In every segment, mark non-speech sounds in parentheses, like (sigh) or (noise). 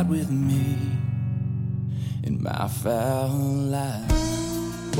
ride with me in my fowl life.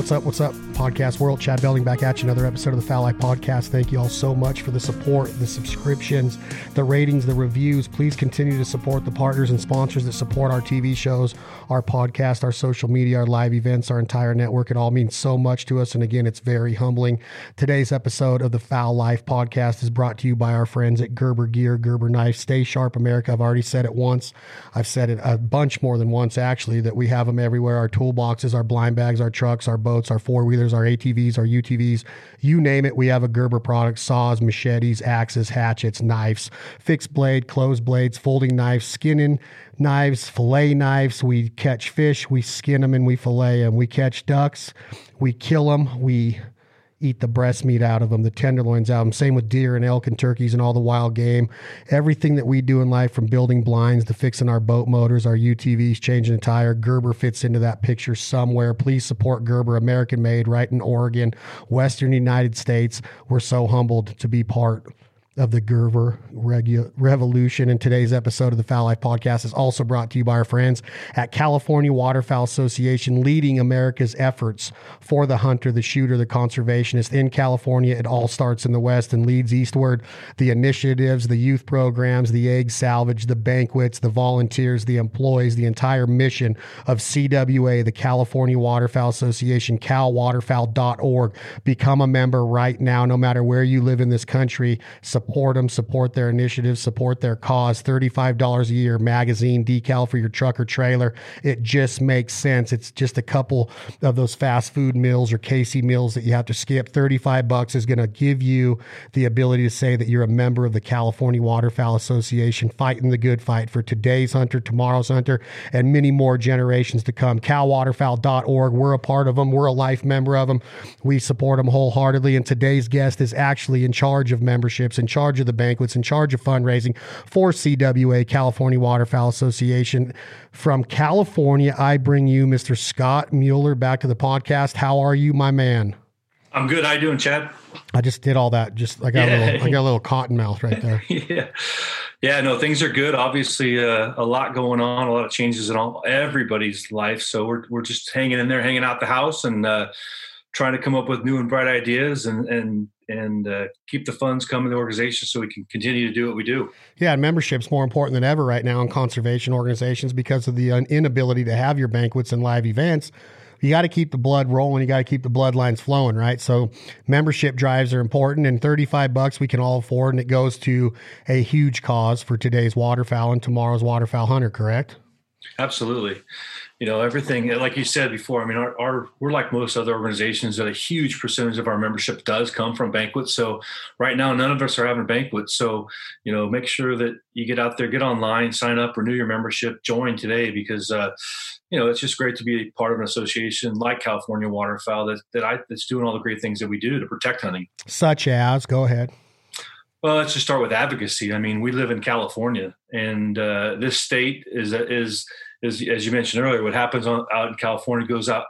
What's up? What's up, podcast world? Chad Belding back at you. Another episode of the Fowl Life Podcast. Thank you all so much for the support, the subscriptions, the ratings, the reviews. Please continue to support the partners and sponsors that support our TV shows, our podcast, our social media, our live events, our entire network. It all means so much to us. And again, it's very humbling. Today's episode of the Fowl Life Podcast is brought to you by our friends at Gerber Gear, Gerber Knife. Stay sharp, America. I've already said it once. I've said it a bunch more than once, actually, that we have them everywhere our toolboxes, our blind bags, our trucks, our boats, our four wheelers, our ATVs, our UTVs, you name it. We have a Gerber product saws, machetes, axes, hatchets, knives, fixed blade, closed blades, folding knives, skinning knives, fillet knives. We catch fish, we skin them, and we fillet them. We catch ducks, we kill them, we eat the breast meat out of them, the tenderloins out of them. Same with deer and elk and turkeys and all the wild game. Everything that we do in life, from building blinds to fixing our boat motors, our UTVs, changing a tire, Gerber fits into that picture somewhere. Please support Gerber, American made, right in Oregon, Western United States. We're so humbled to be part of the Gerber Regu- Revolution. And today's episode of the Fowl Life Podcast is also brought to you by our friends at California Waterfowl Association, leading America's efforts for the hunter, the shooter, the conservationist in California. It all starts in the West and leads eastward. The initiatives, the youth programs, the egg salvage, the banquets, the volunteers, the employees, the entire mission of CWA, the California Waterfowl Association, calwaterfowl.org. Become a member right now, no matter where you live in this country. Support them, support their initiatives, support their cause. $35 a year magazine decal for your truck or trailer. It just makes sense. It's just a couple of those fast food meals or Casey meals that you have to skip. 35 bucks is going to give you the ability to say that you're a member of the California Waterfowl Association, fighting the good fight for today's hunter, tomorrow's hunter, and many more generations to come. calwaterfowl.org. We're a part of them. We're a life member of them. We support them wholeheartedly. And today's guest is actually in charge of memberships, in charge of the banquets, in charge of fundraising for CWA, California Waterfowl Association. From California, I bring you Mr. Scott Mueller back to the podcast. How are you, my man? I'm good. How you doing, Chad? I just did all that. Just I got Yeah. a little, I got a little cotton mouth right there. (laughs) yeah, yeah. No, things are good. Obviously, uh, a lot going on, a lot of changes in all everybody's life. So we're we're just hanging in there, hanging out the house, and uh, trying to come up with new and bright ideas, and and and uh, keep the funds coming to the organization so we can continue to do what we do. Yeah, and membership's more important than ever right now in conservation organizations because of the uh, inability to have your banquets and live events. You got to keep the blood rolling. You got to keep the bloodlines flowing, right? So membership drives are important, and thirty-five bucks we can all afford, and it goes to a huge cause for today's waterfowl and tomorrow's waterfowl hunter. Correct? Absolutely. You know, everything, like you said before, I mean, our, our, we're like most other organizations that a huge percentage of our membership does come from banquets. So right now, none of us are having banquets. So, you know, make sure that you get out there, get online, sign up, renew your membership, join today because, uh, you know, it's just great to be part of an association like California Waterfowl that, that I, that's doing all the great things that we do to protect hunting. Such as, go ahead. Well, let's just start with advocacy. I mean, we live in California, and uh, this state is is is as you mentioned earlier. What happens on, out in California goes out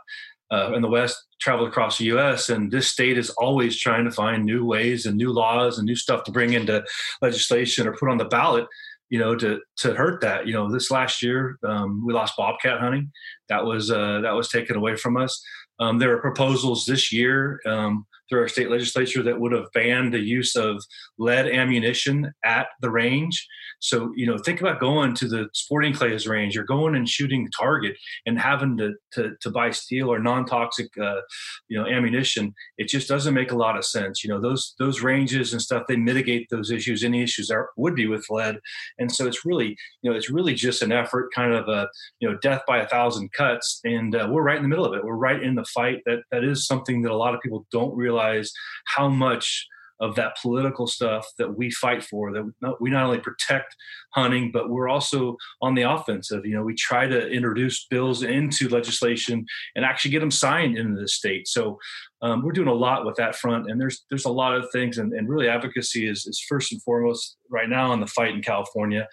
uh, in the West, travels across the U.S., and this state is always trying to find new ways and new laws and new stuff to bring into legislation or put on the ballot. You know, to to hurt that. You know, this last year um, we lost bobcat hunting. That was uh, that was taken away from us. Um, there are proposals this year um, through our state legislature that would have banned the use of lead ammunition at the range. So, you know, think about going to the sporting clays range or going and shooting target and having to, to, to buy steel or non-toxic, uh, you know, ammunition. It just doesn't make a lot of sense. You know, those, those ranges and stuff, they mitigate those issues. Any issues that would be with lead. And so it's really, you know, it's really just an effort kind of a, you know, death by a thousand cuts. And uh, we're right in the middle of it. We're right in the fight. That, that is something that a lot of people don't realize how much of that political stuff that we fight for that we not only protect hunting but we're also on the offensive. You know we try to introduce bills into legislation and actually get them signed into the state. So um, we're doing a lot with that front and there's there's a lot of things and, and really advocacy is, is first and foremost right now in the fight in california.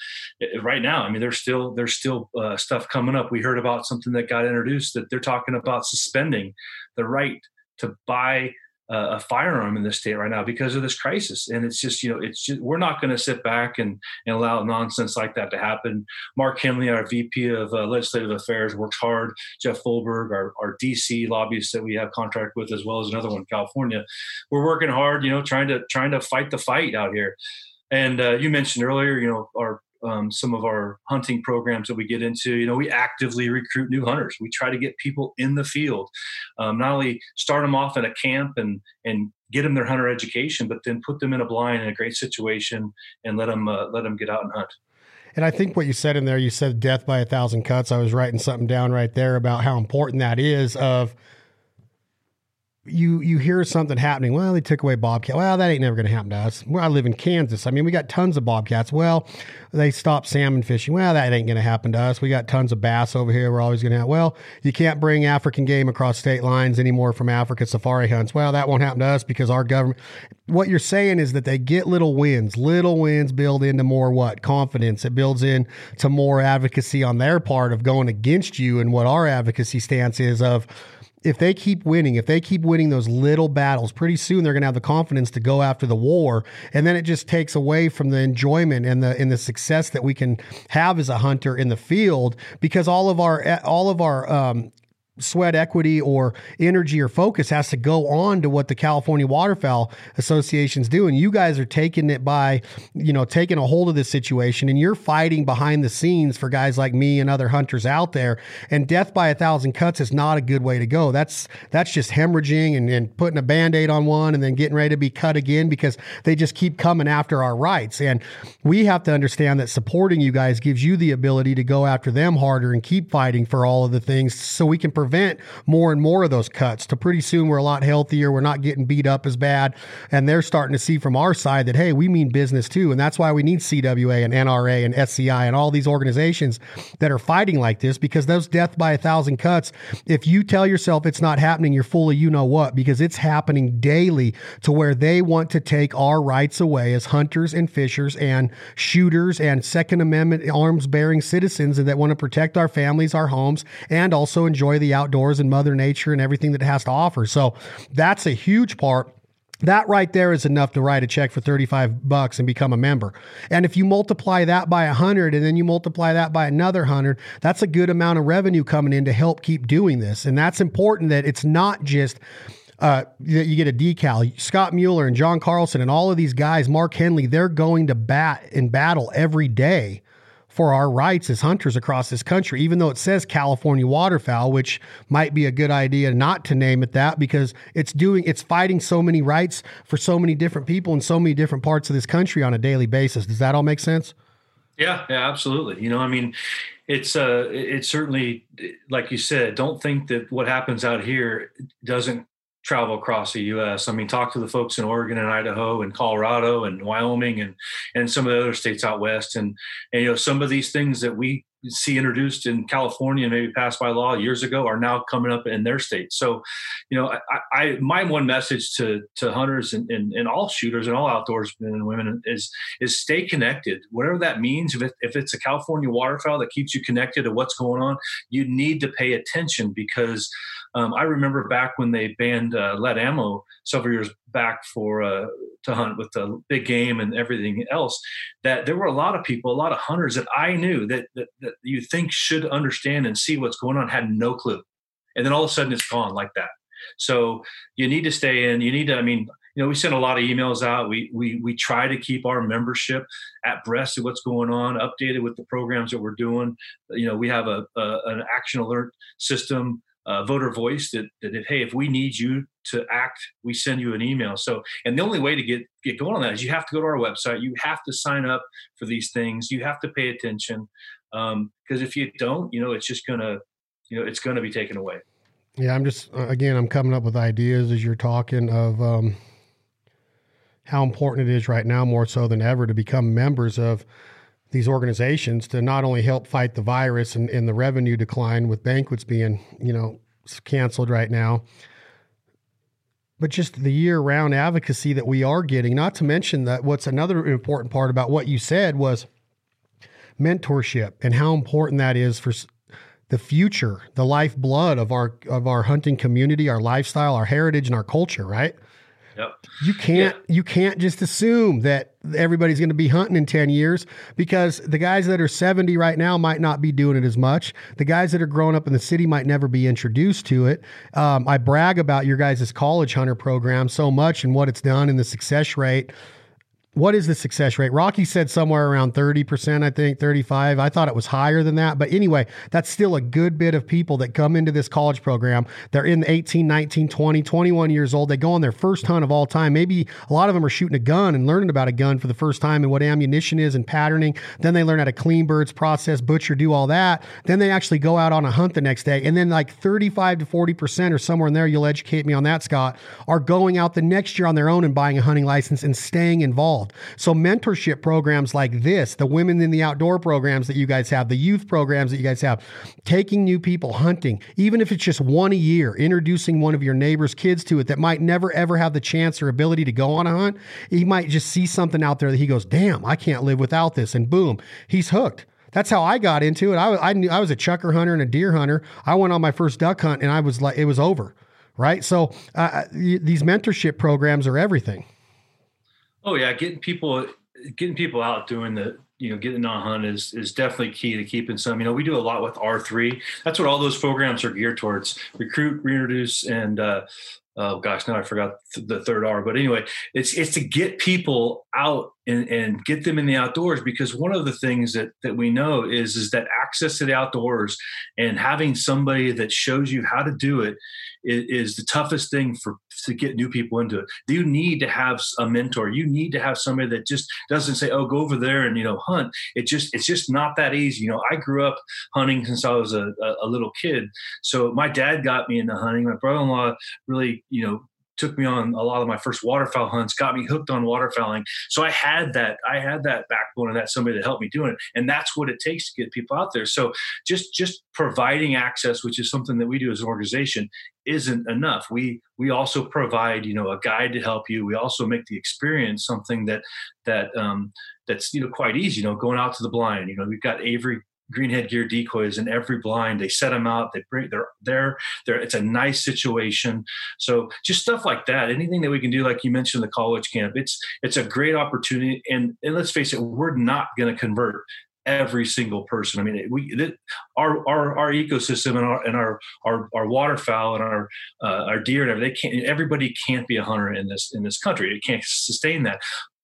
Right now i mean there's still there's still uh, stuff coming up. We heard about something that got introduced that they're talking about suspending the right to buy a firearm in the state right now because of this crisis. And it's just, you know, it's just, we're not going to sit back and, and allow nonsense like that to happen. Mark Hennelly, our VP of uh, Legislative Affairs, works hard. Jeff Fulberg, our, our DC lobbyist that we have contract with, as well as another one in California, we're working hard, you know, trying to trying to fight the fight out here. And uh, you mentioned earlier, you know, our um, some of our hunting programs that we get into, you know, we actively recruit new hunters. We try to get people in the field, um, not only start them off in a camp and and get them their hunter education, but then put them in a blind in a great situation and let them uh, let them get out and hunt. And I think what you said in there, you said death by a thousand cuts. I was writing something down right there about how important that is. Of you you hear something happening. Well, they took away bobcat. Well, that ain't never going to happen to us. Well, I live in Kansas. I mean, we got tons of bobcats. Well, they stopped salmon fishing. Well, that ain't going to happen to us. We got tons of bass over here. We're always going to have. Well, you can't bring African game across state lines anymore from Africa safari hunts. Well, that won't happen to us because our government. What you're saying is that they get little wins. Little wins build into more what confidence. It builds in to more advocacy on their part of going against you and what our advocacy stance is of if they keep winning, if they keep winning those little battles, pretty soon they're going to have the confidence to go after the war, and then it just takes away from the enjoyment and the and the success that we can have as a hunter in the field because all of our all of our um, sweat equity or energy or focus has to go on to what the California Waterfowl Association's doing. You guys are taking it by, you know, taking a hold of this situation and you're fighting behind the scenes for guys like me and other hunters out there. And death by a thousand cuts is not a good way to go. That's that's just hemorrhaging and, and putting a band-aid on one and then getting ready to be cut again because they just keep coming after our rights. And we have to understand that supporting you guys gives you the ability to go after them harder and keep fighting for all of the things so we can prevent more and more of those cuts to pretty soon we're a lot healthier. We're not getting beat up as bad. And they're starting to see from our side that, hey, we mean business too. And that's why we need CWA and NRA and SCI and all these organizations that are fighting like this because those death by a thousand cuts, if you tell yourself it's not happening, you're fully you know what, because it's happening daily to where they want to take our rights away as hunters and fishers and shooters and Second Amendment arms bearing citizens that want to protect our families, our homes, and also enjoy the outdoors and Mother Nature and everything that it has to offer. So that's a huge part that right there is enough to write a check for 35 bucks and become a member. And if you multiply that by 100 and then you multiply that by another 100, that's a good amount of revenue coming in to help keep doing this. And that's important that it's not just uh, that you get a decal. Scott Mueller and John Carlson and all of these guys, Mark Hennelly, they're going to bat in battle every day for our rights as hunters across this country, even though it says California waterfowl, which might be a good idea not to name it that because it's doing it's fighting so many rights for so many different people in so many different parts of this country on a daily basis. Does that all make sense? Yeah, yeah, absolutely. You know, I mean, it's uh it's certainly like you said, don't think that what happens out here doesn't travel across the U.S. I mean, talk to the folks in Oregon and Idaho and Colorado and Wyoming and and some of the other states out west, and and you know some of these things that we see introduced in California and maybe passed by law years ago are now coming up in their state. So, you know, I, I my one message to to hunters and, and, and, all shooters and all outdoorsmen and women is is stay connected. Whatever that means, if, it, if it's a California waterfowl that keeps you connected to what's going on, you need to pay attention because um, I remember back when they banned uh, lead ammo several years back for uh, to hunt with the big game and everything else. That there were a lot of people, a lot of hunters that I knew that that, that you think should understand and see what's going on had no clue, and then all of a sudden it's gone like that. So you need to stay in. You need to. I mean, you know, we send a lot of emails out. We we we try to keep our membership at breast of what's going on, updated with the programs that we're doing. You know, we have a, a an action alert system uh, VoterVoice that, that if, hey, if we need you to act, we send you an email. So, and the only way to get get going on that is you have to go to our website. You have to sign up for these things. You have to pay attention because um, if you don't, you know, it's just gonna, you know, it's gonna be taken away. Yeah, I'm just uh, again, I'm coming up with ideas as you're talking of um, how important it is right now, more so than ever, to become members of these organizations to not only help fight the virus and, and the revenue decline with banquets being, you know, canceled right now, but just the year round advocacy that we are getting. Not to mention that what's another important part about what you said was mentorship and how important that is for the future, the lifeblood of our of our hunting community, our lifestyle, our heritage, and our culture. Right? Yep. You can't yeah. you can't just assume that everybody's going to be hunting in 10 years because the guys that are 70 right now might not be doing it as much. The guys that are growing up in the city might never be introduced to it. Um, I brag about your guys' college hunter program so much and what it's done and the success rate what is the success rate? Rocky said somewhere around 30%, I think, 35. I thought it was higher than that. But anyway, that's still a good bit of people that come into this college program. They're in the 18, 19, 20, 21 years old. They go on their first hunt of all time. Maybe a lot of them are shooting a gun and learning about a gun for the first time and what ammunition is and patterning. Then they learn how to clean birds, process, butcher, do all that. Then they actually go out on a hunt the next day. And then like 35 to 40% or somewhere in there, you'll educate me on that, Scott, are going out the next year on their own and buying a hunting license and staying involved So, mentorship programs like this, the Women in the Outdoor programs that you guys have, the youth programs that you guys have, taking new people hunting, even if it's just one a year, introducing one of your neighbor's kids to it that might never ever have the chance or ability to go on a hunt, he might just see something out there that he goes, damn, I can't live without this. And boom, he's hooked. That's how I got into it. I, I knew I was a chukar hunter and a deer hunter. I went on my first duck hunt and I was like, it was over. Right. So uh these mentorship programs are everything. Oh yeah, getting people getting people out doing the you know getting on hunt is is definitely key to keeping some. You know, we do a lot with R three. That's what all those programs are geared towards: recruit, reintroduce, and uh, oh gosh, now I forgot the third R. But anyway, it's it's to get people out and, and get them in the outdoors because one of the things that that we know is is that access to the outdoors and having somebody that shows you how to do it is, is, the toughest thing for to get new people into it. You need to have a mentor. You need to have somebody that just doesn't say, "Oh, go over there and you know hunt." It just it's just not that easy. You know, I grew up hunting since I was a, a, a little kid. So my dad got me into hunting. My brother-in-law really you know took me on a lot of my first waterfowl hunts, got me hooked on waterfowling. So I had that, I had that backbone and that somebody to help me doing it. And that's what it takes to get people out there. So just just providing access, which is something that we do as an organization, isn't enough. We we also provide, you know, a guide to help you. We also make the experience something that that um, that's you know quite easy. You know, going out to the blind. You know, we've got Avery green gear decoys in every blind. They set them out. They bring they're there. They're it's a nice situation. So just stuff like that. Anything that we can do, like you mentioned, the college camp. It's it's a great opportunity. And and let's face it, we're not going to convert every single person. I mean, we our our our ecosystem and our and our our, our waterfowl and our uh, our deer and everything. They can't. Everybody can't be a hunter in this in this country. It can't sustain that.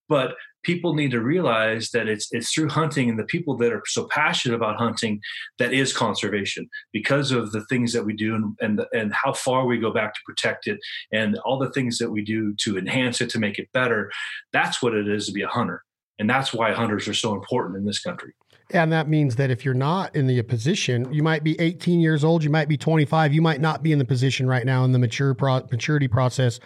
But people need to realize that it's it's through hunting and the people that are so passionate about hunting that is conservation because of the things that we do and and, and how far we go back to protect it and all the things that we do to enhance it to make it better. That's what it is to be a hunter. And that's why hunters are so important in this country. And that means that if you're not in the position, you might be 18 years old, you might be 25, you might not be in the position right now in the mature pro- maturity process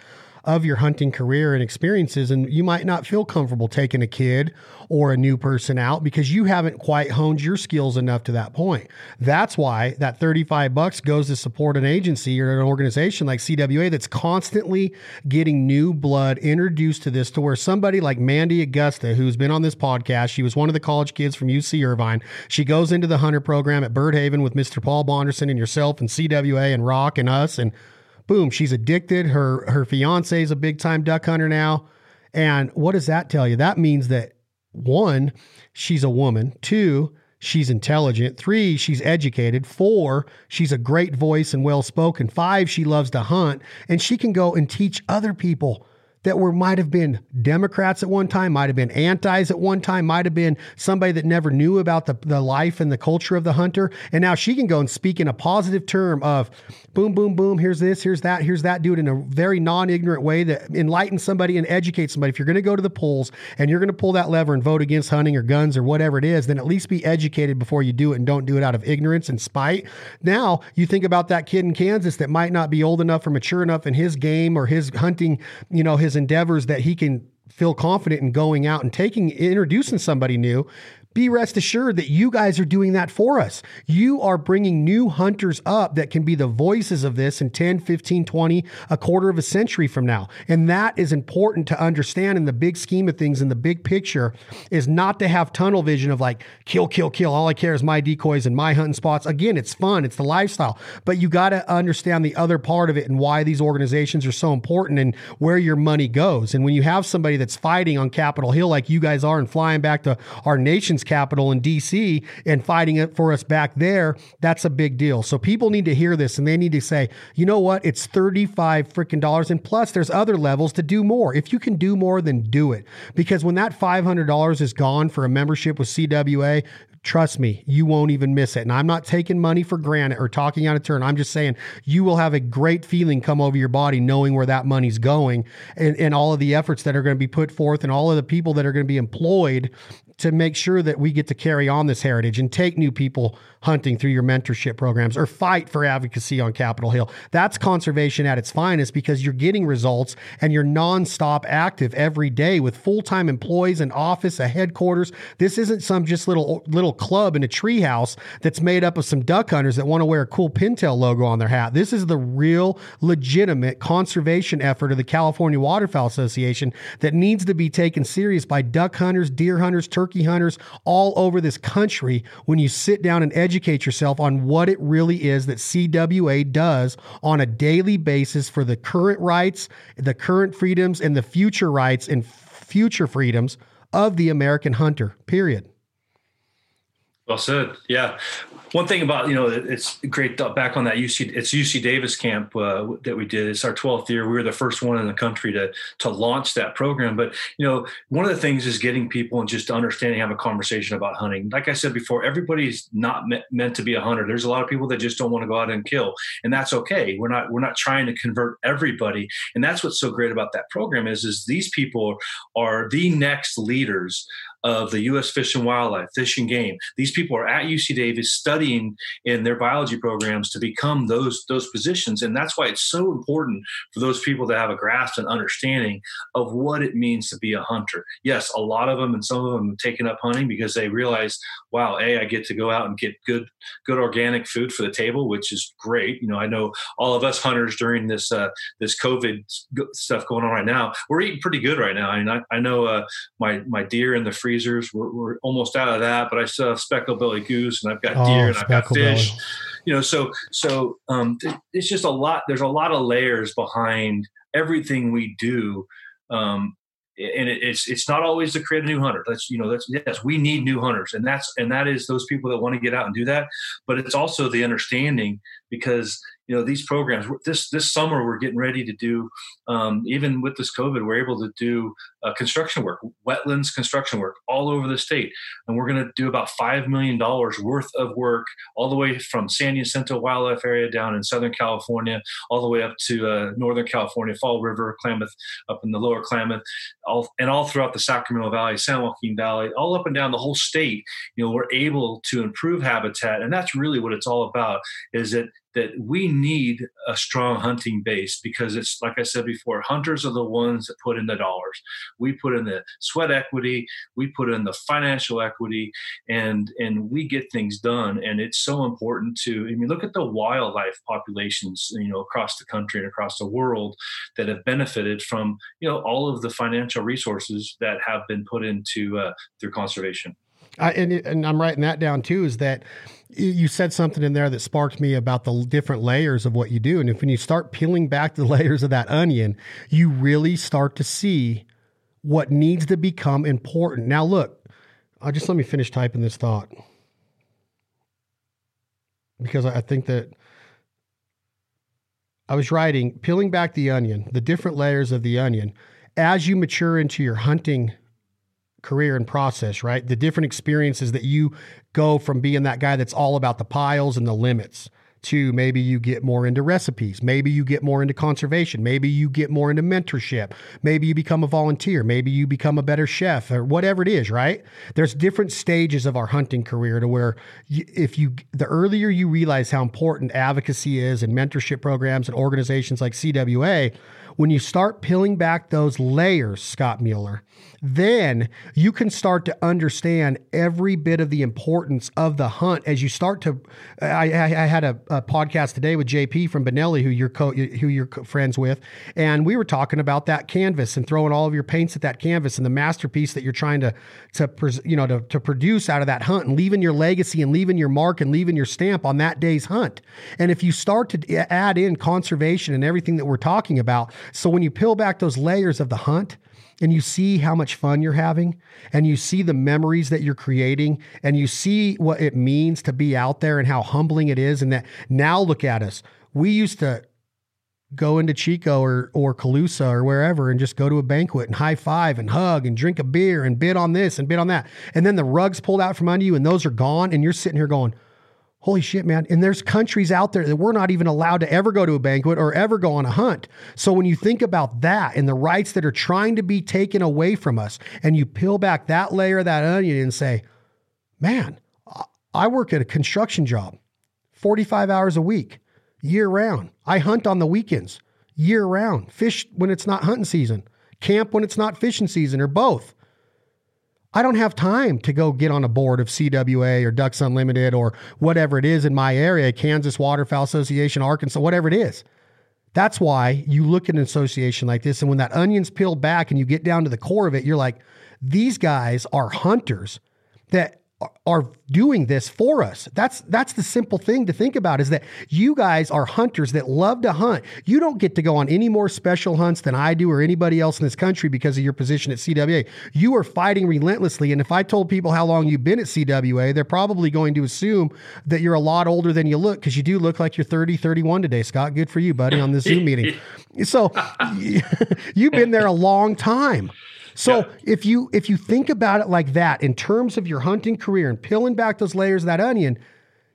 of your hunting career and experiences. And you might not feel comfortable taking a kid or a new person out because you haven't quite honed your skills enough to that point. That's why that 35 bucks goes to support an agency or an organization like CWA that's constantly getting new blood introduced to this to where somebody like Mandy Augusta, who's been on this podcast, she was one of the college kids from UC Irvine. She goes into the hunter program at Bird Haven with Mr. Paul Bonderson and yourself and CWA and Rock and us and boom, she's addicted. Her her fiance is a big time duck hunter now. And what does that tell you? That means that one, she's a woman. Two, she's intelligent. Three, she's educated. Four, she's a great voice and well spoken. Five, she loves to hunt and she can go and teach other people that were might have been Democrats at one time, might have been antis at one time, might have been somebody that never knew about the, the life and the culture of the hunter. And now she can go and speak in a positive term of boom, boom, boom, here's this, here's that, here's that, do it in a very non-ignorant way that enlightens somebody and educates somebody. If you're going to go to the polls and you're going to pull that lever and vote against hunting or guns or whatever it is, then at least be educated before you do it and don't do it out of ignorance and spite. Now you think about that kid in Kansas that might not be old enough or mature enough in his game or his hunting, you know, his endeavors that he can feel confident in going out and taking introducing somebody new be rest assured that you guys are doing that for us. You are bringing new hunters up that can be the voices of this in 10, 15, 20, a quarter of a century from now. And that is important to understand in the big scheme of things, in the big picture, is not to have tunnel vision of like, kill, kill, kill. All I care is my decoys and my hunting spots. Again, it's fun, it's the lifestyle, but you got to understand the other part of it and why these organizations are so important and where your money goes. And when you have somebody that's fighting on Capitol Hill like you guys are and flying back to our nation's capital in DC and fighting it for us back there, that's a big deal. So people need to hear this and they need to say, you know what? It's 35 freaking dollars. And plus, there's other levels to do more. If you can do more, then do it. Because when that $500 is gone for a membership with CWA, Trust me, you won't even miss it. And I'm not taking money for granted or talking out of turn. I'm just saying you will have a great feeling come over your body knowing where that money's going and, and all of the efforts that are going to be put forth and all of the people that are going to be employed to make sure that we get to carry on this heritage and take new people hunting through your mentorship programs or fight for advocacy on Capitol Hill. That's conservation at its finest because you're getting results and you're nonstop active every day with full-time employees, an office, a headquarters. This isn't some just little little club in a treehouse that's made up of some duck hunters that want to wear a cool pintail logo on their hat. This is the real legitimate conservation effort of the California Waterfowl Association that needs to be taken serious by duck hunters, deer hunters, turkey turkey hunters all over this country when you sit down and educate yourself on what it really is that CWA does on a daily basis for the current rights, the current freedoms, and the future rights and future freedoms of the American hunter, period. Well said. Yeah one thing about you know it's great back on that UC it's UC Davis camp uh, that we did. It's our 12th year. We were the first one in the country to to launch that program. But you know, one of the things is getting people and just understanding, have a conversation about hunting. Like I said before, everybody's not me- meant to be a hunter. There's a lot of people that just don't want to go out and kill, and that's okay. We're not we're not trying to convert everybody, and that's what's so great about that program is is these people are the next leaders of the U.S. Fish and Wildlife, Fish and Game. These people are at UC Davis studying in their biology programs to become those those positions, and that's why it's so important for those people to have a grasp and understanding of what it means to be a hunter. Yes, a lot of them and some of them have taken up hunting because they realize, wow, a I get to go out and get good good organic food for the table, which is great. You know, I know all of us hunters during this uh, this COVID stuff going on right now, we're eating pretty good right now. I mean, I, I know uh, my my deer in the freezers. We're, we're, almost out of that, but I still have speckled belly goose, and I've got oh, deer, and I've got fish. Belly. You know, so so um, it's just a lot. There's a lot of layers behind everything we do. Um, and it's it's not always to create a new hunter. That's you know that's yes we need new hunters, and that's and that is those people that want to get out and do that. But it's also the understanding because you know these programs this this summer we're getting ready to do um, even with this covid we're able to do uh, construction work wetlands construction work all over the state. And we're going to do about five million dollars worth of work all the way from san jacinto wildlife area down in southern california all the way up to uh, northern california fall river klamath up in the lower klamath all, and all throughout the sacramento valley san joaquin valley all up and down the whole state. You know we're able to improve habitat and that's really what it's all about is that that we need a strong hunting base because it's like I said before, hunters are the ones that put in the dollars. We put in the sweat equity, we put in the financial equity, and and we get things done. And it's so important to. I mean, look at the wildlife populations, you know, across the country and across the world that have benefited from you know all of the financial resources that have been put into uh, through conservation. And, and I'm writing that down too. Is that you said something in there that sparked me about the different layers of what you do, and if when you start peeling back the (laughs) layers of that onion, you really start to see what needs to become important. Now, look, I'll just let me finish typing this thought because I think that I was writing peeling back the onion, the different layers of the onion as you mature into your hunting career and process, right? The different experiences that you go from being that guy that's all about the piles and the limits to maybe you get more into recipes. Maybe you get more into conservation. Maybe you get more into mentorship. Maybe you become a volunteer. Maybe you become a better chef or whatever it is, right? There's different stages of our hunting career to where you, if you, the earlier you realize how important advocacy is and mentorship programs and organizations like CWA, when you start peeling back those layers, Scott Mueller, then you can start to understand every bit of the importance of the hunt as you start to. I, I, I had a, a, podcast today with JP from Benelli, who you're co, who you're friends with, and we were talking about that canvas and throwing all of your paints at that canvas and the masterpiece that you're trying to to you know to, to produce out of that hunt and leaving your legacy and leaving your mark and leaving your stamp on that day's hunt. And if you start to add in conservation and everything that we're talking about, so when you peel back those layers of the hunt and you see how much fun you're having and you see the memories that you're creating and you see what it means to be out there and how humbling it is and that now look at us. We used to go into chico or or Colusa or wherever and just go to a banquet and high five and hug and drink a beer and bid on this and bid on that. And then the rugs pulled out from under you and those are gone and you're sitting here going Holy shit, man. And there's countries out there that we're not even allowed to ever go to a banquet or ever go on a hunt. So when you think about that and the rights that are trying to be taken away from us, and you peel back that layer of that onion and say, man, I work at a construction job 45 hours a week, year round. I hunt on the weekends, year round, fish when it's not hunting season, camp when it's not fishing season, or both. I don't have time to go get on a board of CWA or Ducks Unlimited or whatever it is in my area, Kansas Waterfowl Association, Arkansas, whatever it is. That's why you look at an association like this, and when that onion's peeled back and you get down to the core of it, you're like, these guys are hunters that are doing this for us. That's that's the simple thing to think about is that you guys are hunters that love to hunt. You don't get to go on any more special hunts than I do or anybody else in this country because of your position at CWA. You are fighting relentlessly and if I told people how long you've been at CWA, they're probably going to assume that you're a lot older than you look because you do look like you're 30, 31 today, Scott. Good for you, buddy, on the Zoom meeting. (laughs) So (laughs) you've been there a long time. So yeah. if you if you think about it like that in terms of your hunting career and peeling back those layers of that onion,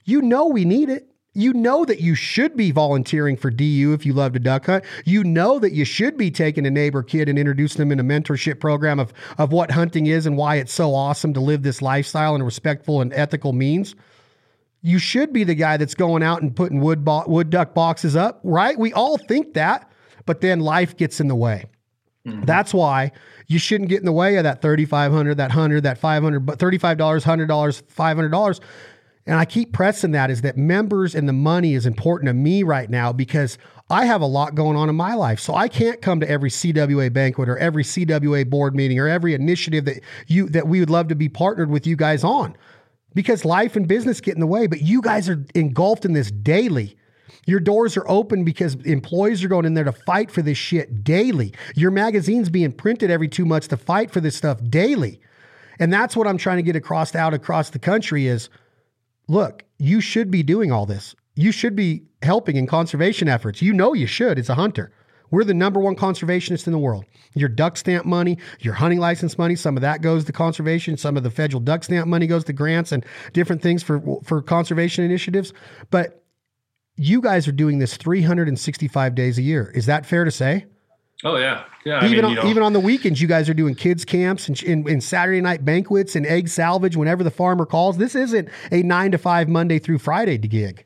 you know we need it. You know that you should be volunteering for DU if you love to duck hunt. You know that you should be taking a neighbor kid and introducing them in a mentorship program of, of what hunting is and why it's so awesome to live this lifestyle in respectful and ethical means. You should be the guy that's going out and putting wood, bo- wood duck boxes up, right? We all think that, but then life gets in the way. Mm-hmm. That's why you shouldn't get in the way of that 3500 that 100 that 500 but $35 $100 $500 and i keep pressing that is that members and the money is important to me right now because i have a lot going on in my life. So i can't come to every cwa banquet or every cwa board meeting or every initiative that you that we would love to be partnered with you guys on because life and business get in the way but you guys are engulfed in this daily your doors are open because employees are going in there to fight for this shit daily. Your magazine's being printed every two months to fight for this stuff daily. And that's what I'm trying to get across out across the country is look, you should be doing all this. You should be helping in conservation efforts. You know you should. It's a hunter. We're the number one conservationist in the world. Your duck stamp money, your hunting license money, some of that goes to conservation. Some of the federal duck stamp money goes to grants and different things for for conservation initiatives. But you guys are doing this 365 days a year. Is that fair to say? Oh yeah, yeah. Even I mean, on, you know, even on the weekends, you guys are doing kids camps and, and, and, Saturday night banquets and egg salvage whenever the farmer calls. This isn't a nine to five Monday through Friday gig.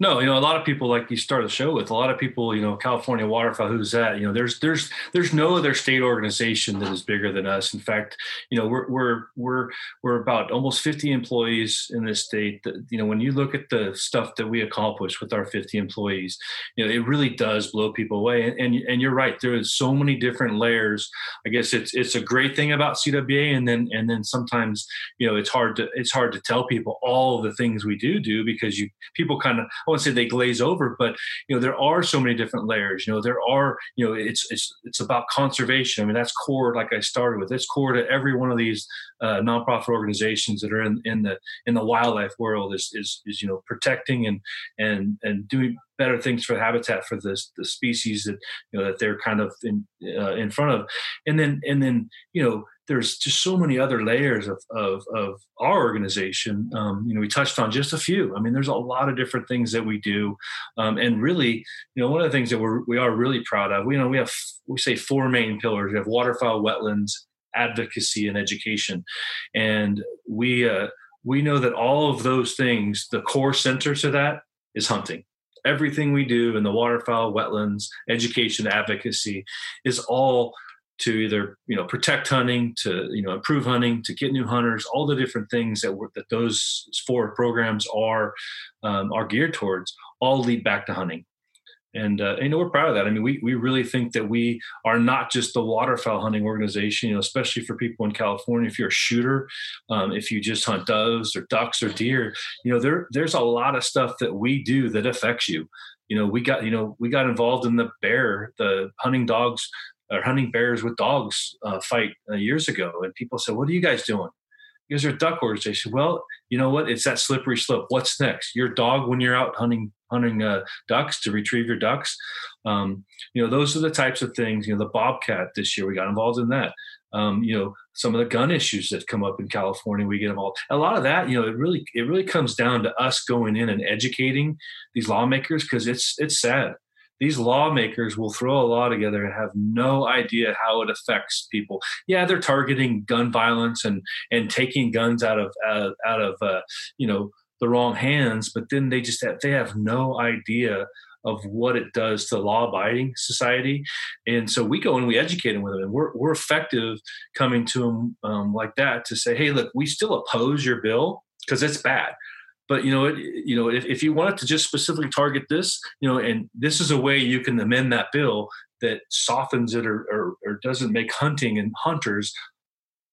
No, you know, a lot of people like you start a show with a lot of people, you know, California waterfowl, who's that? You know, there's there's there's no other state organization that is bigger than us. In fact, you know, we're we're we're we're about almost 50 employees in this state. That, you know, when you look at the stuff that we accomplish with our 50 employees, you know, it really does blow people away. And and, and you're right, there is so many different layers. I guess it's it's a great thing about CWA, and then and then sometimes you know it's hard to it's hard to tell people all the things we do do because you people kind of I wouldn't say they glaze over, but you know there are so many different layers. You know there are you know it's it's it's about conservation. I mean that's core. Like I started with, it's core to every one of these uh, nonprofit organizations that are in, in the in the wildlife world is, is is you know protecting and and and doing better things for habitat for the the species that you know that they're kind of in uh, in front of, and then and then you know there's just so many other layers of of, of our organization. Um, you know, we touched on just a few. I mean, there's a lot of different things that we do, um, and really, you know, one of the things that we're we are really proud of. We you know we have we say four main pillars. We have waterfowl, wetlands, advocacy, and education, and we. Uh, we know that all of those things, the core center to that is hunting everything we do in the waterfowl, wetlands, education, advocacy is all to either you know protect hunting, to you know improve hunting, to get new hunters. All the different things that that those four programs are um, are geared towards all lead back to hunting and uh, you know we're proud of that. I mean, we we really think that we are not just the waterfowl hunting organization. You know, especially for people in California, if you're a shooter, um, if you just hunt doves or ducks or deer, you know, there there's a lot of stuff that we do that affects you. You know, we got you know we got involved in the bear, the hunting dogs or hunting bears with dogs uh, fight uh, years ago, and people said, "What are you guys doing?" You guys are duck organization. Well, you know what? It's that slippery slope. What's next? Your dog when you're out hunting hunting uh, ducks to retrieve your ducks. Um, you know, those are the types of things. You know, the bobcat this year we got involved in that. Um, you know, some of the gun issues that come up in California, we get involved. A lot of that, you know, it really it really comes down to us going in and educating these lawmakers because it's it's sad. These lawmakers will throw a law together and have no idea how it affects people. Yeah, they're targeting gun violence and and taking guns out of uh, out of uh, you know the wrong hands, but then they just have, they have no idea of what it does to law-abiding society, and so we go and we educate them with them, and we're we're effective coming to them um, like that to say, hey, look, we still oppose your bill because it's bad, but you know, it, you know, if, if you wanted to just specifically target this, you know, and this is a way you can amend that bill that softens it or, or, or doesn't make hunting and hunters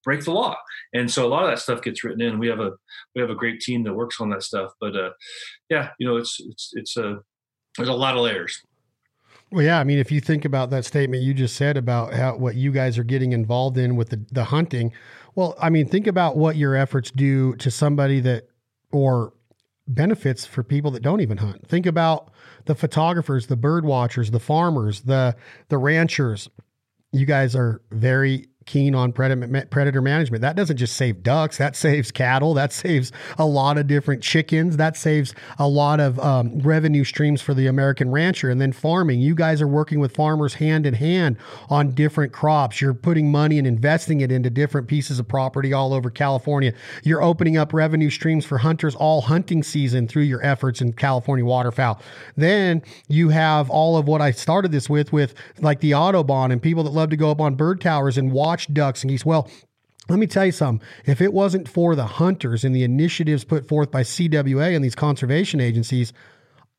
break the law. And so a lot of that stuff gets written in. We have a we have a great team that works on that stuff. But uh, yeah, you know, it's it's it's a there's a lot of layers. Well, yeah, I mean, if you think about that statement you just said about how what you guys are getting involved in with the, the hunting, well, I mean, think about what your efforts do to somebody that or benefits for people that don't even hunt. Think about the photographers, the bird watchers, the farmers, the the ranchers. You guys are very keen on predator management. That doesn't just save ducks, that saves cattle, that saves a lot of different chickens, that saves a lot of um, revenue streams for the American rancher. And then farming, you guys are working with farmers hand in hand on different crops. You're putting money and investing it into different pieces of property all over California. You're opening up revenue streams for hunters all hunting season through your efforts in California waterfowl. Then you have all of what I started this with, with like the Audubon and people that love to go up on bird towers and watch watch ducks and geese. Well, let me tell you something. If it wasn't for the hunters and the initiatives put forth by CWA and these conservation agencies,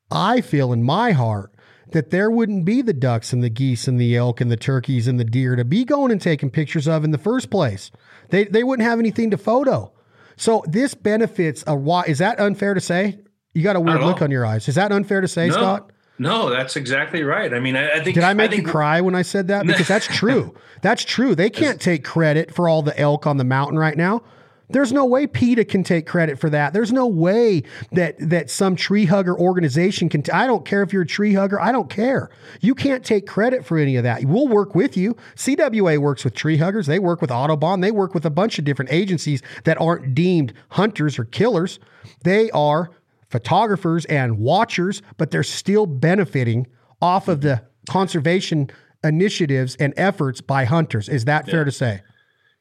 I feel in my heart that there wouldn't be the ducks and the geese and the elk and the turkeys and the deer to be going and taking pictures of in the first place. They, they wouldn't have anything to photo. So this benefits a why. Is that unfair to say? You got a weird look on your eyes. Is that unfair to say, no. Scott? No, that's exactly right. I mean, I, I think. Did I make I you cry when I said that? Because that's true. (laughs) That's true. They can't take credit for all the elk on the mountain right now. There's no way PETA can take credit for that. There's no way that that some tree hugger organization can. T- I don't care if you're a tree hugger. I don't care. You can't take credit for any of that. We'll work with you. CWA works with tree huggers. They work with Audubon. They work with a bunch of different agencies that aren't deemed hunters or killers. They are photographers and watchers, but they're still benefiting off of the conservation initiatives and efforts by hunters. Is that yeah. fair to say?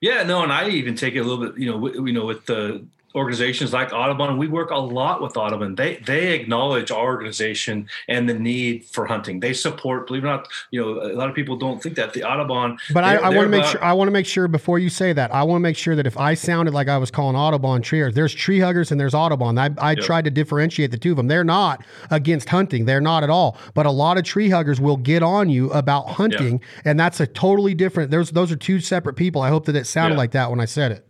Yeah, no, and I even take it a little bit, you know, w- you know, with the organizations like Audubon, we work a lot with Audubon. They they acknowledge our organization and the need for hunting. They support, believe it or not, you know, a lot of people don't think that the Audubon. But I, I want to make sure. I want to make sure before you say that, I want to make sure that if I sounded like I was calling Audubon trees, there's tree huggers and there's Audubon. I, I yep. tried to differentiate the two of them. They're not against hunting. They're not at all. But a lot of tree huggers will get on you about hunting, yep. and that's a totally different. There's those are two separate people. I hope that it sounded yep. like that when I said it.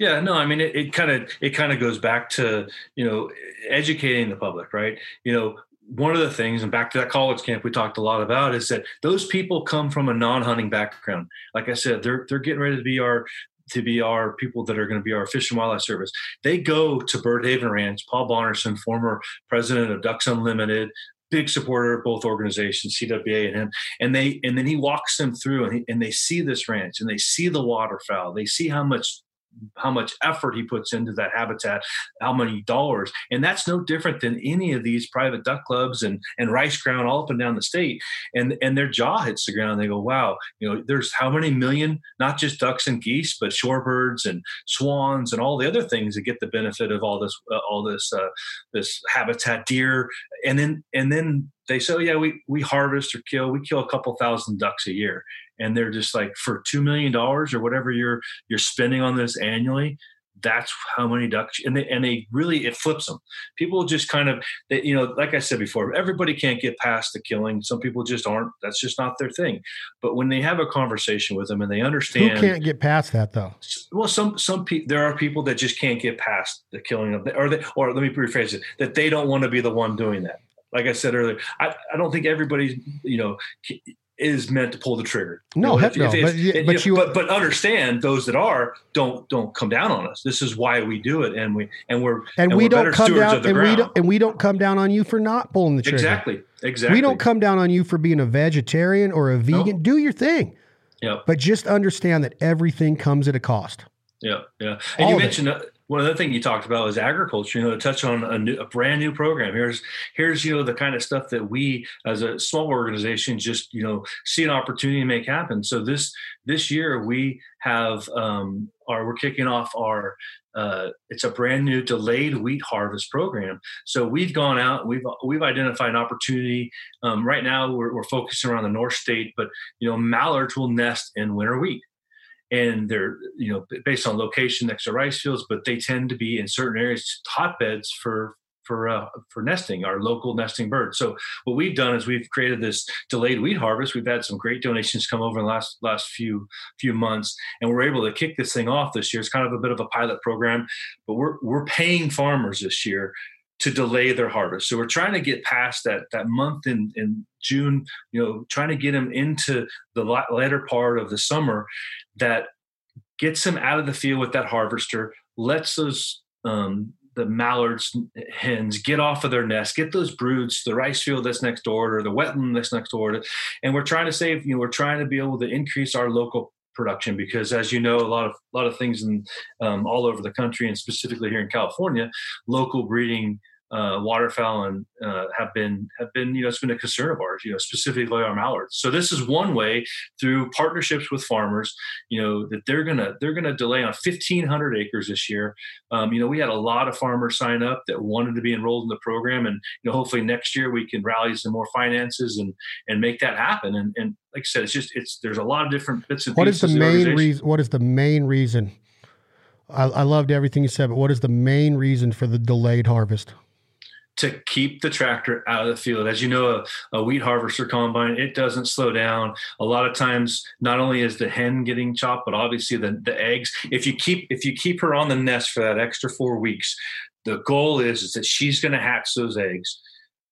Yeah, no, I mean it kind of it kind of goes back to you know educating the public, right? You know, one of the things, and back to that college camp we talked a lot about, is that those people come from a non-hunting background. Like I said, they're they're getting ready to be our to be our people that are going to be our Fish and Wildlife Service. They go to Bird Haven Ranch. Paul Bonderson, former president of Ducks Unlimited, big supporter of both organizations, CWA and him. And they and then he walks them through and, he, and they see this ranch and they see the waterfowl. They see how much how much effort he puts into that habitat, how many dollars. And that's no different than any of these private duck clubs and, and rice ground all up and down the state. And, and their jaw hits the ground. They go, wow, you know, there's how many million, not just ducks and geese, but shorebirds and swans and all the other things that get the benefit of all this, uh, all this, uh, this habitat deer. And then, and then they say, oh, yeah, we, we harvest or kill, we kill a couple thousand ducks a year and they're just like for two million dollars or whatever you're you're spending on this annually that's how many ducks and they and they really it flips them. People just kind of they, you know like i said before everybody can't get past the killing. Some people just aren't that's just not their thing. But when they have a conversation with them and they understand who can't get past that though? Well some some people there are people that just can't get past the killing of the, or they, or let me rephrase it that they don't want to be the one doing that. Like I said earlier, I, I don't think everybody, you know, is meant to pull the trigger. No, you know, if, no. If, but, if, but, you, but, but understand those that are don't don't come down on us. This is why we do it, and we and we're and, and we don't come down and ground. we don't and we don't come down on you for not pulling the trigger. Exactly, exactly. We don't come down on you for being a vegetarian or a vegan. Do your thing. Yeah. But just understand that everything comes at a cost. Yeah, yeah. And All you mentioned. Uh, one other thing you talked about was agriculture. You know, to touch on a, new, a brand new program. Here's here's you know the kind of stuff that we as a small organization just you know see an opportunity to make happen. So this this year we have um, our we're kicking off our uh, it's a brand new delayed wheat harvest program. So we've gone out, we've we've identified an opportunity. Um, right now, we're, we're focusing around the North State, but you know, mallards will nest in winter wheat and they're you know based on location next to rice fields, but they tend to be in certain areas hotbeds for for uh, for nesting, our local nesting birds. So what we've done is we've created this delayed wheat harvest. We've had some great donations come over in the last last few few months, and we're able to kick this thing off this year. It's kind of a bit of a pilot program, but we're we're paying farmers this year to delay their harvest. So we're trying to get past that that month in in June. You know, trying to get them into the latter part of the summer that gets them out of the field with that harvester, lets those um, the mallards hens get off of their nest, get those broods, the rice field that's next door or the wetland that's next door. To, and we're trying to save, you know, we're trying to be able to increase our local production because as you know a lot of a lot of things in um, all over the country and specifically here in california local breeding uh, waterfowl and uh, have been have been you know it's been a concern of ours you know specifically our mallards. So this is one way through partnerships with farmers you know that they're gonna they're gonna delay on 1500 acres this year. Um, you know we had a lot of farmers sign up that wanted to be enrolled in the program and you know hopefully next year we can rally some more finances and and make that happen. And and like i said it's just it's there's a lot of different bits and what is the main reason what is the main reason? I, I loved everything you said but what is the main reason for the delayed harvest to keep the tractor out of the field. As you know, a, a, wheat harvester combine, it doesn't slow down. A lot of times, not only is the hen getting chopped, but obviously the, the eggs. If you keep if you keep her on the nest for that extra four weeks, the goal is, is that she's going to hatch those eggs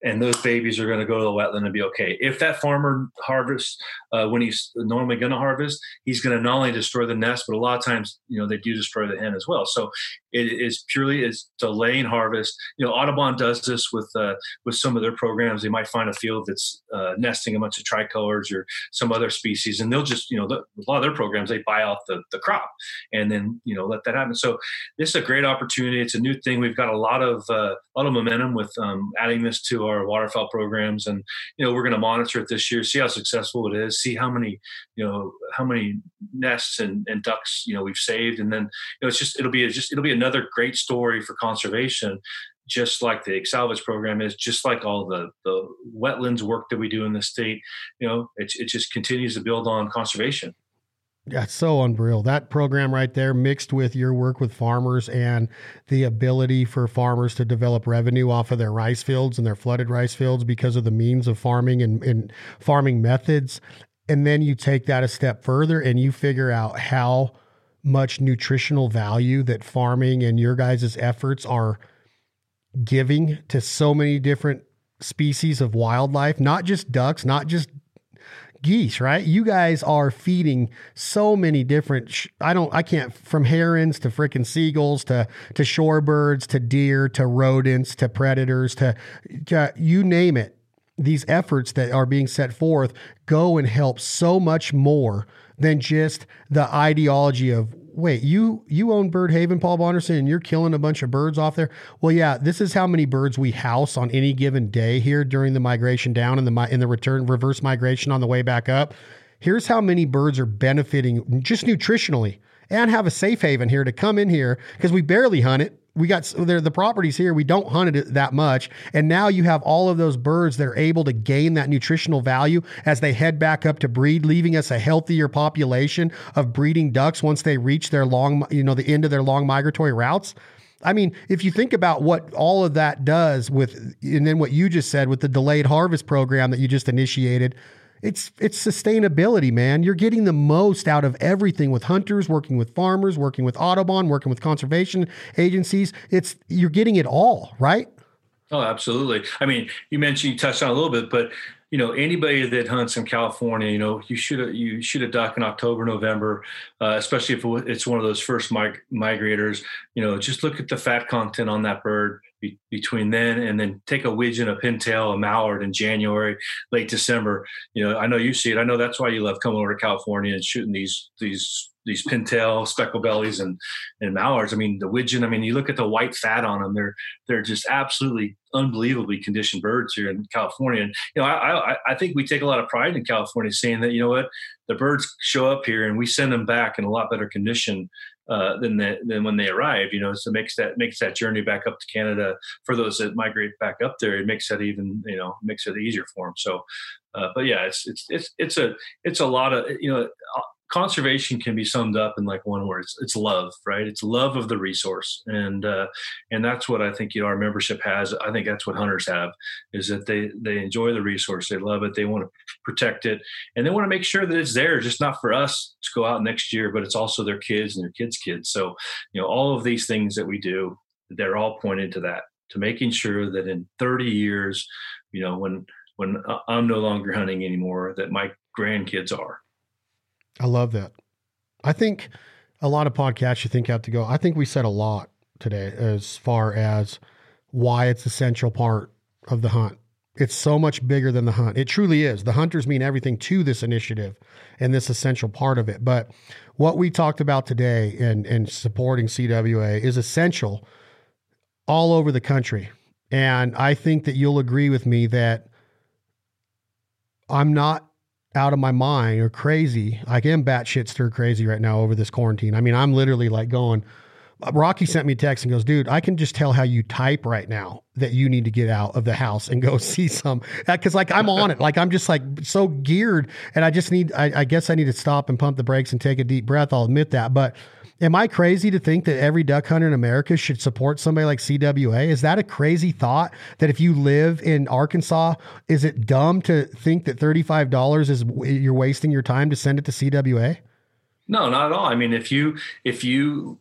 and those babies are going to go to the wetland and be okay. If that farmer harvests uh, when he's normally going to harvest, he's going to not only destroy the nest, but a lot of times, you know, they do destroy the hen as well. So it is purely is delaying harvest. You know, Audubon does this with uh, with some of their programs. They might find a field that's uh, nesting a bunch of tricolors or some other species, and they'll just, you know, the, a lot of their programs they buy off the the crop and then you know let that happen. So this is a great opportunity. It's a new thing. We've got a lot of uh, a lot of momentum with um, adding this to our waterfowl programs, and you know, we're going to monitor it this year, see how successful it is see how many you know how many nests and, and ducks you know we've saved. And then you know it's just it'll be a, just it'll be another great story for conservation just like the salvage program is just like all the the wetlands work that we do in the state. You know it, it just continues to build on conservation that's so unreal. That program right there, mixed with your work with farmers and the ability for farmers to develop revenue off of their rice fields and their flooded rice fields because of the means of farming and, and farming methods. And then you take that a step further and you figure out how much nutritional value that farming and your guys' efforts are giving to so many different species of wildlife, not just ducks, not just geese, right? You guys are feeding so many different sh- I don't I can't from herons to freaking seagulls to to shorebirds to deer to rodents to predators to, to you name it these efforts that are being set forth go and help so much more than just the ideology of wait you you own bird haven paul bonderson and you're killing a bunch of birds off there? Well yeah this is how many birds we house on any given day here during the migration down and the in the return reverse migration on the way back up. Here's how many birds are benefiting just nutritionally and have a safe haven here to come in here because we barely hunt it we got the properties here. We don't hunt it that much, and now you have all of those birds that are able to gain that nutritional value as they head back up to breed, leaving us a healthier population of breeding ducks once they reach their long, you know, the end of their long migratory routes. I mean, if you think about what all of that does with, and then what you just said with the delayed harvest program that you just initiated, it's it's sustainability, man. You're getting the most out of everything with hunters, working with farmers, working with Audubon, working with conservation agencies. It's you're getting it all, right? Oh, absolutely. I mean, you mentioned you touched on a little bit, but you know anybody that hunts in California, you know you should you shoot a duck in October, November, uh, especially if it's one of those first mig- migrators. You know, just look at the fat content on that bird be, between then and then take a widgeon, a pintail, a mallard in January, late December. You know, I know you see it. I know that's why you love coming over to California and shooting these these these pintail, speckle bellies, and and mallards. I mean, the widgeon. I mean, you look at the white fat on them; they're they're just absolutely unbelievably conditioned birds here in California. And you know, I I, I think we take a lot of pride in California, saying that you know what, the birds show up here and we send them back in a lot better condition uh, than the, than when they arrive. You know, so makes that makes that journey back up to Canada for those that migrate back up there. It makes that even you know makes it easier for them. So, uh, but yeah, it's it's it's it's a it's a lot of you know conservation can be summed up in like one word. It's, it's love, right? It's love of the resource, and uh, and that's what I think you know our membership has. I think that's what hunters have is that they they enjoy the resource, they love it, they want to protect it, and they want to make sure that it's there, just not for us to go out next year, but it's also their kids and their kids' kids. So you know all of these things that we do, they're all pointed to that, to making sure that in 30 years, you know when when I'm no longer hunting anymore, that my grandkids are I love that. I think a lot of podcasts you think have to go. I think we said a lot today as far as why it's a central part of the hunt. It's so much bigger than the hunt. It truly is. The hunters mean everything to this initiative and this essential part of it. But what we talked about today and and supporting CWA is essential all over the country. And I think that you'll agree with me that I'm not out of my mind or crazy. I am batshit stir crazy right now over this quarantine. I mean, I'm literally like going. Rocky sent me a text and goes, dude, I can just tell how you type right now that you need to get out of the house and go (laughs) see some. Uh, Cause like I'm on it. Like I'm just like so geared and I just need, I, I guess I need to stop and pump the brakes and take a deep breath. I'll admit that. But Am I crazy to think that every duck hunter in America should support somebody like CWA? Is that a crazy thought that if you live in Arkansas, is it dumb to think that $35 is you're wasting your time to send it to CWA? No, not at all. I mean, if you if you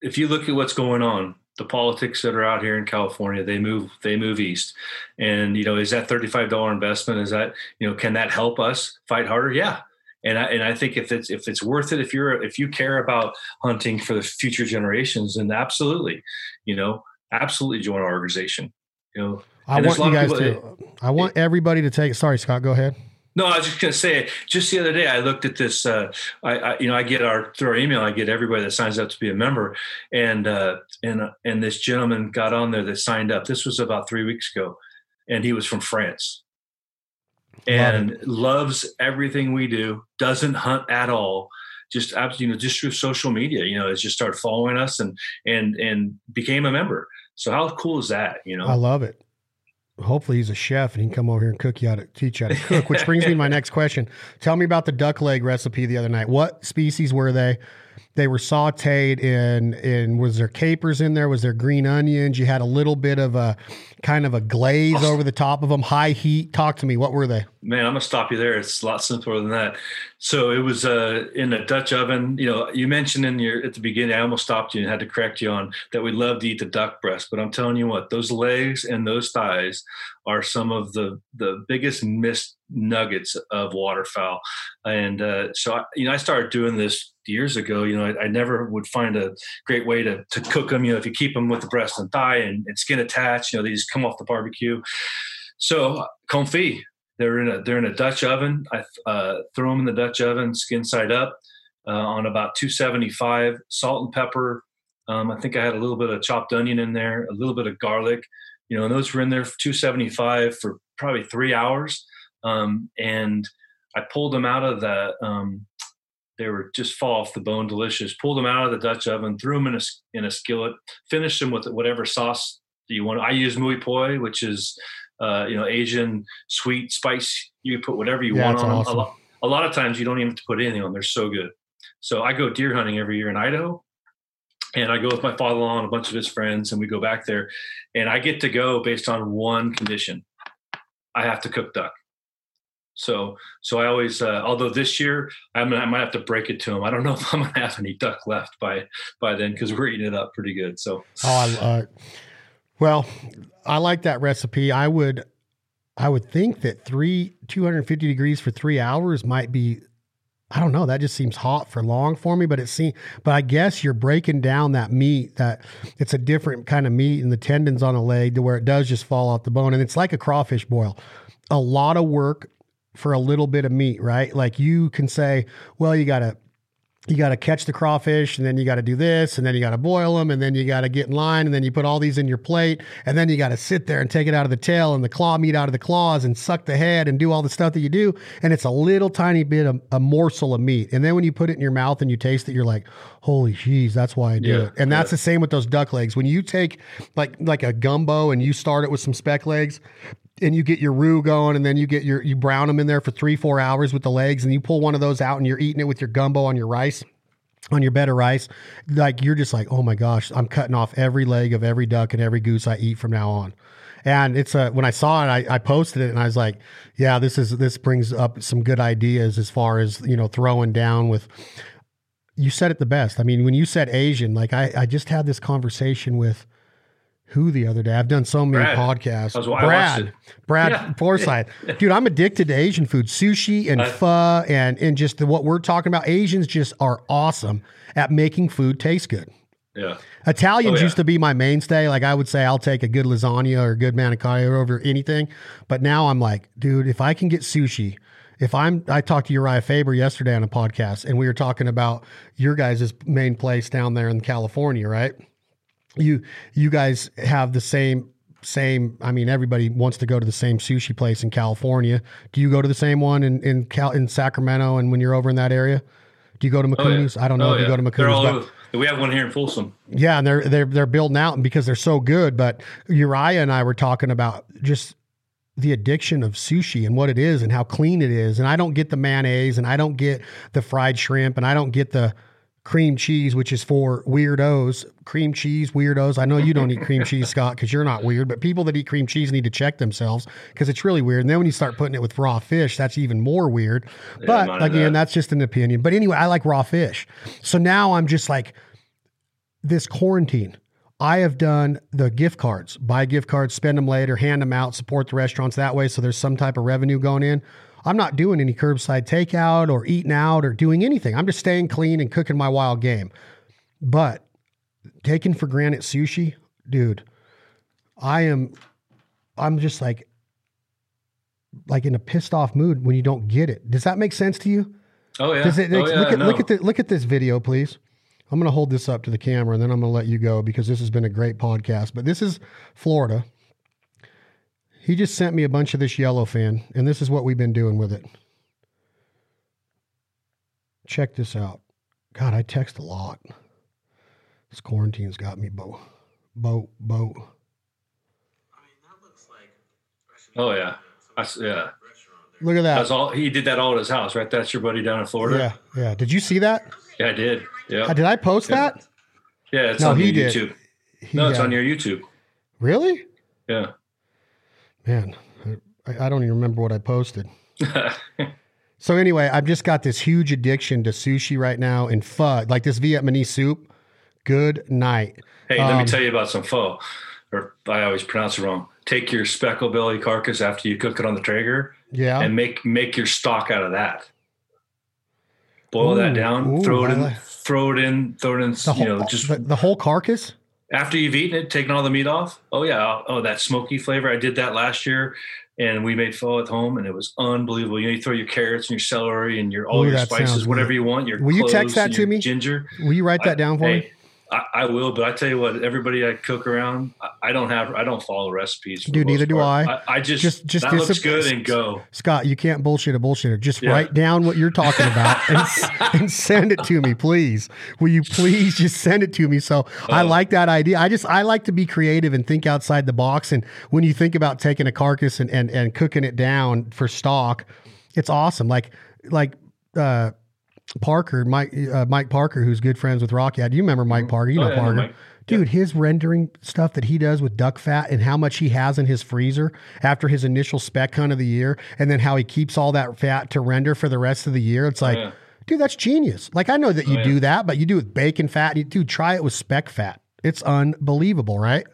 if you look at what's going on, the politics that are out here in California, they move they move east. And you know, is that $35 investment? Is that, you know, can that help us fight harder? Yeah and I, and I think if it's if it's worth it, if you're if you care about hunting for the future generations, then absolutely, you know, absolutely join our organization. You know, I want you guys to. I want everybody to take. Sorry, Scott. Go ahead. No, I was just going to say. Just the other day, I looked at this. Uh, I, I, you know, I get our through our email. I get everybody that signs up to be a member, and uh, and uh, and this gentleman got on there that signed up. This was about three weeks ago, and he was from France and loves everything we do. Doesn't hunt at all. Just you know, just through social media, you know, has just started following us and and and became a member. So how cool is that? You know, I love it. Hopefully he's a chef and he can come over here and cook you how to teach you how to cook. Which brings me to my (laughs) next question. Tell me about the duck leg recipe the other night. What species were they? They were sauteed in in was there capers in there? Was there green onions? You had a little bit of a kind of a glaze oh. over the top of them, high heat. Talk to me. What were they? Man, I'm gonna stop you there. It's a lot simpler than that. So it was uh, in a Dutch oven. You know, you mentioned in your at the beginning, I almost stopped you and had to correct you on that. We love to eat the duck breast, but I'm telling you what, those legs and those thighs are some of the the biggest missed nuggets of waterfowl. And uh, so, I, you know, I started doing this years ago, you know, I, I, never would find a great way to, to cook them. You know, if you keep them with the breast and thigh and, and, skin attached, you know, they just come off the barbecue. So confit, they're in a they're in a Dutch oven. I uh, throw them in the Dutch oven, skin side up, uh, on about 275. Salt and pepper. Um, I think I had a little bit of chopped onion in there, a little bit of garlic. You know, and those were in there for 275 for probably three hours. Um, and I pulled them out of the. Um, they were just fall off the bone, delicious. Pulled them out of the Dutch oven, threw them in a in a skillet, finished them with whatever sauce that you want. I use Mae Ploy, which is uh, you know Asian sweet spice. You put whatever you Yeah, want on awesome. them. A lot, a lot of times you don't even have to put anything on. They're so good. So I go deer hunting every year in Idaho, and I go with my father-in-law and a bunch of his friends, and we go back there, and I get to go based on one condition: I have to cook duck. So, so I always, uh, although this year I'm gonna, I might have to break it to him. I don't know (laughs) if I'm gonna have any duck left by by then because we're eating it up pretty good. So, Oh, I, uh, well, I like that recipe. I would, I would think that three, 250 degrees for three hours might be, I don't know. That just seems hot for long for me, but it seems, but I guess you're breaking down that meat that it's a different kind of meat and the tendons on a leg to where it does just fall off the bone. And it's like a crawfish boil, a lot of work for a little bit of meat, right? Like you can say, well, you got to, you got to catch the crawfish and then you got to do this and then you got to boil them and then you got to get in line and then you put all these in your plate and then you got to sit there and take it out of the tail and the claw meat out of the claws and suck the head and do all the stuff that you do and it's a little tiny bit of a morsel of meat. And then when you put it in your mouth and you taste it you're like holy jeez that's why I do Yeah, it. And that's yeah. the same with those duck legs. When you take like like a gumbo and you start it with some speck legs and you get your roux going and then you get your you brown them in there for three four hours with the legs and you pull one of those out and you're eating it with your gumbo on your rice on your bed of rice like you're just like oh my gosh i'm cutting off every leg of every duck and every goose i eat from now on. And it's a when i saw it I, I posted it and i was like yeah this is this brings up some good ideas as far as you know throwing down with you said it the best. I mean when you said asian like i, I just had this conversation with who the other day i've done so many Brad. podcasts I was- I brad brad Yeah. forsyth (laughs) dude i'm addicted to asian food sushi and I- pho and and just the, what we're talking about asians just are awesome at making food taste good yeah, Italians Oh, yeah. used to be my mainstay. Like I would say, I'll take a good lasagna or a good manicotti over anything. But now I'm like, dude, if I can get sushi, if I'm, I talked to Uriah Faber yesterday on a podcast, and we were talking about your guys' main place down there in California, right? You, you guys have the same, same. I mean, everybody wants to go to the same sushi place in California. Do you go to the same one in in, Cal, in Sacramento? And when you're over in that area, do you go to Oh, yeah. I don't know Oh, if you yeah. go to They're all Mikuni's, but over. We have one here in Folsom. yeah, and they're they're they're building out because they're so good. But Uriah and I were talking about just the addiction of sushi and what it is and how clean it is. And I don't get the mayonnaise and I don't get the fried shrimp and I don't get the cream cheese, which is for weirdos. Cream cheese weirdos. I know you don't eat cream cheese, Scott, because you're not weird. But people that eat cream cheese need to check themselves because it's really weird. And then when you start putting it with raw fish, that's even more weird. but again, that. that's just an opinion. But anyway, I like raw fish. So now I'm just like this quarantine, I have done the gift cards, buy gift cards, spend them later, hand them out, support the restaurants that way. So there's some type of revenue going in. I'm not doing any curbside takeout or eating out or doing anything. I'm just staying clean and cooking my wild game. But taking for granted sushi, dude, I am, I'm just like, like in a pissed off mood when you don't get it. Does that make sense to you? Oh yeah. Does it, oh, look yeah, at no. look at the, look at this video, please. I'm going to hold this up to the camera and then I'm going to let you go because this has been a great podcast. But this is Florida. He just sent me a bunch of this yellowfin, and this is what we've been doing with it. Check this out. God, I text a lot. This quarantine's got me boat, boat, boat. Oh yeah. That's, yeah. Look at that. That's all. He did that all at his house, right? That's your buddy down in Florida. Yeah, yeah. Did you see that? Yeah, I did. Yeah. Uh, Did I post Yeah. that? Yeah, it's No, on he your did. YouTube. He, No, it's uh, on your YouTube. Really? Yeah. Man, I, I don't even remember what I posted. (laughs) So anyway, I've just got this huge addiction to sushi right now and pho, like this Vietnamese soup. Good night. hey, let Um, me tell you about some pho. Or I always pronounce it wrong. Take your speckle belly carcass after you cook it on the Traeger Yeah. and make make your stock out of that. Boil Ooh, that down, ooh, throw it in, like- throw it in, throw it in. the you whole, know, just the, the whole carcass. After you've eaten it, taken all the meat off. Oh yeah, oh that smoky flavor. I did that last year, and we made pho at home, and it was unbelievable. You know, you throw your carrots and your celery and your all Ooh, your spices, whatever good. you want. Your Will you text that to your me? Ginger. Will you write that I- down for me? I, I will, but I tell you what, everybody I cook around, I, I don't have, I don't follow recipes. for Dude, neither do part. I. I, just, Just- just that do looks some- good and go. Scott, you can't bullshit a bullshitter. Just Yeah. write down what you're talking about and, (laughs) and send it to me, please. Will you please just send it to me? So I Oh. like that idea. I just I like to be creative and think outside the box. And when you think about taking a carcass and and, and cooking it down for stock, it's awesome. Like like uh Parker, Mike uh, Mike Parker, who's good friends with Rocky. Do you remember Mike Parker? You Oh, know yeah, know Parker. Dude, his rendering stuff that he does with duck fat and how much he has in his freezer after his initial spec hunt of the year, and then how he keeps all that fat to render for the rest of the year. It's like, yeah. dude, that's genius. Like I know that you yeah. do that, but you do it with bacon fat. You dude, try it with spec fat. It's unbelievable, right?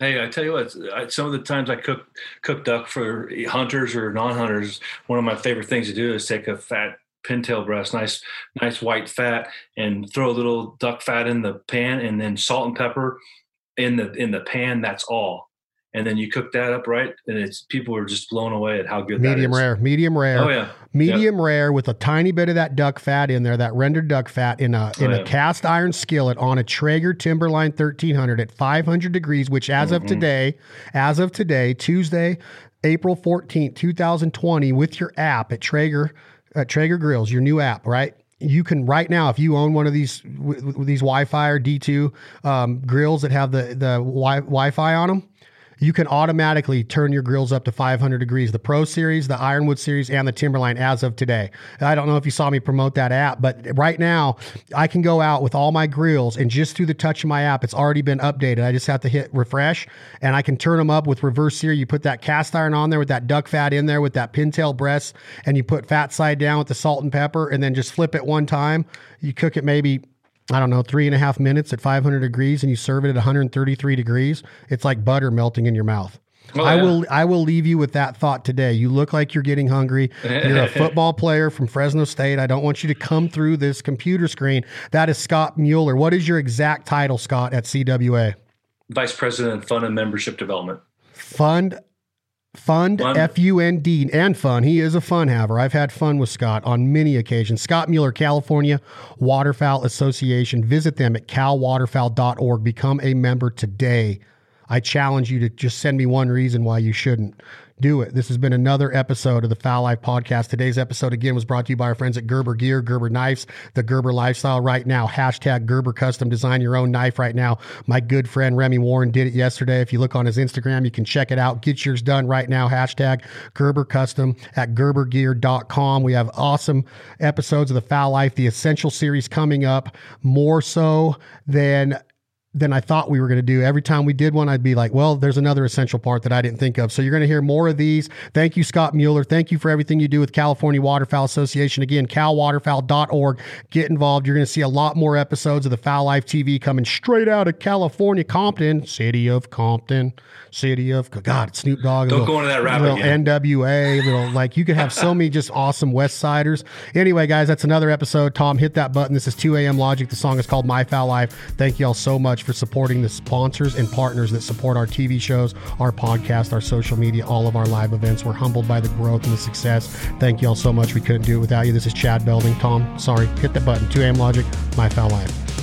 Hey, I tell you what, I, some of the times I cook cook duck for hunters or non-hunters, one of my favorite things to do is take a fat pintail breast, nice nice white fat, and throw a little duck fat in the pan, and then salt and pepper in the in the pan. That's all, and then you cook that up right, and it's people are just blown away at how good Medium that is. rare, medium rare. Oh yeah, medium rare with a tiny bit of that duck fat in there, that rendered duck fat in a in Oh, a cast iron skillet on a Traeger Timberline 1300 at 500 degrees, which as of Mhm. today, as of today, Tuesday, April 14th, 2020, with your app at Traeger at Traeger Grills, your new app, right? You can right now, if you own one of these w- w- these Wi-Fi or D2 um, grills that have the the wi- Wi-Fi on them, you can automatically turn your grills up to 500 degrees. The Pro Series, the Ironwood Series, and the Timberline as of today. I don't know if you saw me promote that app, but right now I can go out with all my grills and just through the touch of my app, it's already been updated. I just have to hit refresh and I can turn them up with reverse sear. You put that cast iron on there with that duck fat in there with that pintail breast, and you put fat side down with the salt and pepper, and then just flip it one time. You cook it maybe I don't know, three and a half minutes at 500 degrees and you serve it at 133 degrees, it's like butter melting in your mouth. Oh, I yeah. will I will leave you with that thought today. You look like you're getting hungry. You're a (laughs) football player from Fresno State. I don't want you to come through this computer screen. That is Scott Mueller. What is your exact title, Scott, at CWA? Vice President of Fun and Membership Development. Fund Fund Fund. F U N D and fun. He is a fun haver. I've had fun with Scott on many occasions. Scott Mueller, California Waterfowl Association. Visit them at calwaterfowl.org. Become a member today. I challenge you to just send me one reason why you shouldn't do it. This has been another episode of the Fowl Life Podcast. Today's episode again was brought to you by our friends at Gerber Gear, Gerber Knives, the Gerber Lifestyle right now. Hashtag Gerber Custom. Design your own knife right now. My good friend Remy Warren did it yesterday. If you look on his Instagram, you can check it out. Get yours done right now. Hashtag Gerber Custom at gerbergear.com. We have awesome episodes of the Fowl Life, the Essential series coming up more so than than I thought we were going to do. Every time we did one, I'd be like, well, there's another essential part that I didn't think of. So you're going to hear more of these. Thank you, Scott Mueller. Thank you for everything you do with California Waterfowl Association. Again, calwaterfowl.org. Get involved. You're going to see a lot more episodes of the Fowl Life TV coming straight out of California, Compton, city of Compton, city of God, Snoop Dogg. Don't little- go into that rabbit little again. NWA, little like you could have so many just awesome West Siders. Anyway, guys, that's another episode. Tom, hit that button. This is 2 a.m. Logic. The song is called My Fowl Life. Thank you all so much for supporting the sponsors and partners that support our TV shows, our podcast, our social media, all of our live events. We're humbled by the growth and the success. Thank you all so much. We couldn't do it without you. This is Chad Belding. Tom, sorry, hit the button. 2 a.m. Logic, My Fowl Life.